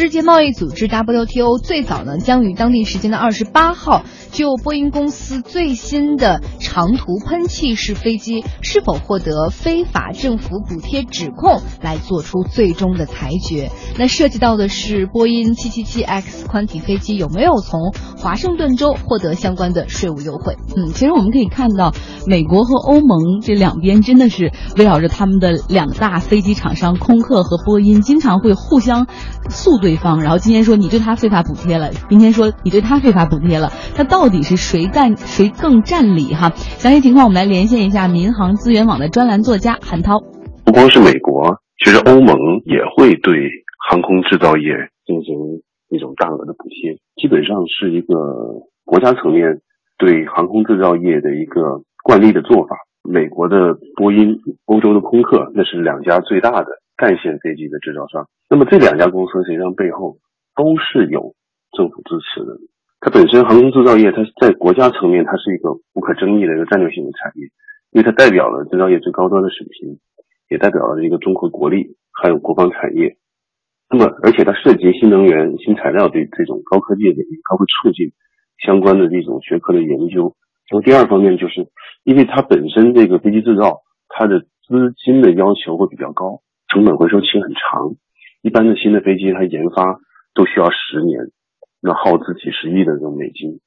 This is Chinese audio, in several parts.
世界贸易组织 WTO 最早呢将于当地时间的二十八号就波音公司最新的长途喷气式飞机是否获得非法政府补贴指控来做出最终的裁决。那涉及到的是波音 777X 宽体飞机有没有从华盛顿州获得相关的税务优惠？嗯，其实我们可以看到，美国和欧盟这两边真的是围绕着他们的两大飞机厂商空客和波音，经常会互相诉对方。然后今天说你对他非法补贴了，明天说你对他非法补贴了，那到底是谁干谁更占理？哈，详细情况我们来连线一下民航资源网的专栏作家韩涛。不光是美国，其实欧盟也会对航空制造业进行一种大额的补贴，基本上是一个国家层面对航空制造业的一个惯例的做法。美国的波音、欧洲的空客，那是两家最大的干线飞机的制造商。那么这两家公司实际上背后都是有政府支持的。它本身航空制造业，它在国家层面，它是一个不可争议的一个战略性的产业，因为它代表了制造业最高端的水平，也代表了一个综合国力，还有国防产业。那么，而且它涉及新能源、新材料对这种高科技领域，它会促进相关的这种学科的研究。那么第二方面，就是因为它本身这个飞机制造，它的资金的要求会比较高，成本回收期很长。一般的新的飞机，它研发都需要十年。要耗资几十亿的这种美金，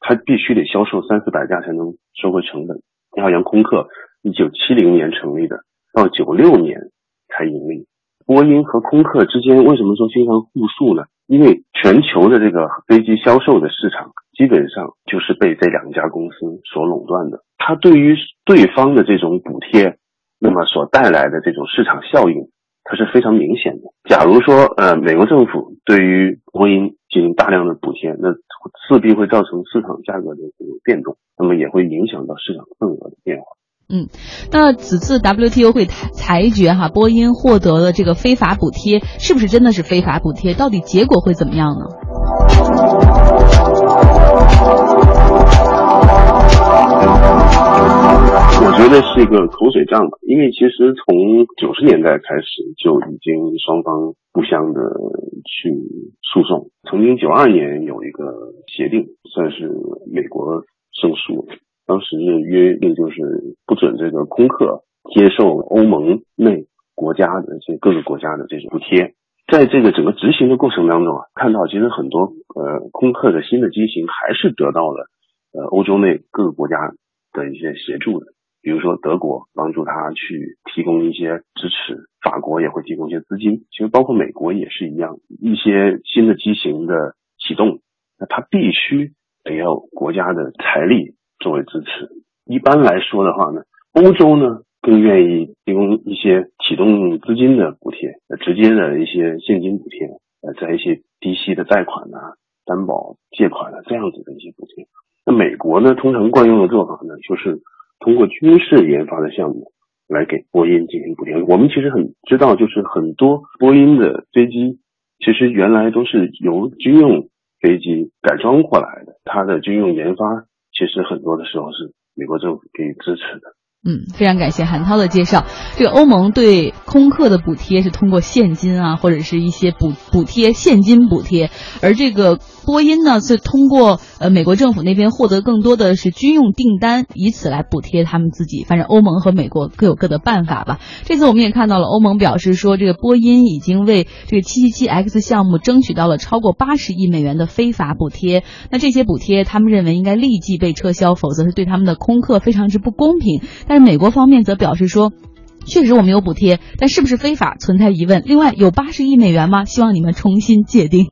它必须得销售三四百架才能收回成本。你好像空客，一九七零年成立的，到九六年才盈利。波音和空客之间为什么说经常互诉呢？因为全球的这个飞机销售的市场基本上就是被这两家公司所垄断的。它对于对方的这种补贴，那么所带来的这种市场效应。它是非常明显的。假如说，呃，美国政府对于波音进行大量的补贴，那势必会造成市场价格的这种变动，那么也会影响到市场份额的变化。嗯，那此次 WTO 会裁裁决哈，波音获得了这个非法补贴，是不是真的是非法补贴？到底结果会怎么样呢？我觉得是一个口水仗吧，因为其实从九十年代开始就已经双方互相的去诉讼。曾经九二年有一个协定，算是美国胜诉，当时约定就是不准这个空客接受欧盟内国家的这各个国家的这种补贴。在这个整个执行的过程当中啊，看到其实很多呃空客的新的机型还是得到了呃欧洲内各个国家的一些协助的。比如说，德国帮助他去提供一些支持，法国也会提供一些资金。其实包括美国也是一样，一些新的机型的启动，那它必须得要国家的财力作为支持。一般来说的话呢，欧洲呢更愿意提供一些启动资金的补贴，直接的一些现金补贴，呃，在一些低息的贷款啊、担保借款啊这样子的一些补贴。那美国呢，通常惯用的做法呢，就是。通过军事研发的项目来给波音进行补贴。我们其实很知道，就是很多波音的飞机，其实原来都是由军用飞机改装过来的。它的军用研发，其实很多的时候是美国政府给予支持的。嗯，非常感谢韩涛的介绍。这个欧盟对空客的补贴是通过现金啊，或者是一些补补贴现金补贴，而这个波音呢是通过呃美国政府那边获得更多的是军用订单，以此来补贴他们自己。反正欧盟和美国各有各的办法吧。这次我们也看到了，欧盟表示说，这个波音已经为这个 777X 项目争取到了超过八十亿美元的非法补贴。那这些补贴，他们认为应该立即被撤销，否则是对他们的空客非常之不公平。但是美国方面则表示说，确实我们有补贴，但是不是非法存在疑问。另外，有八十亿美元吗？希望你们重新界定。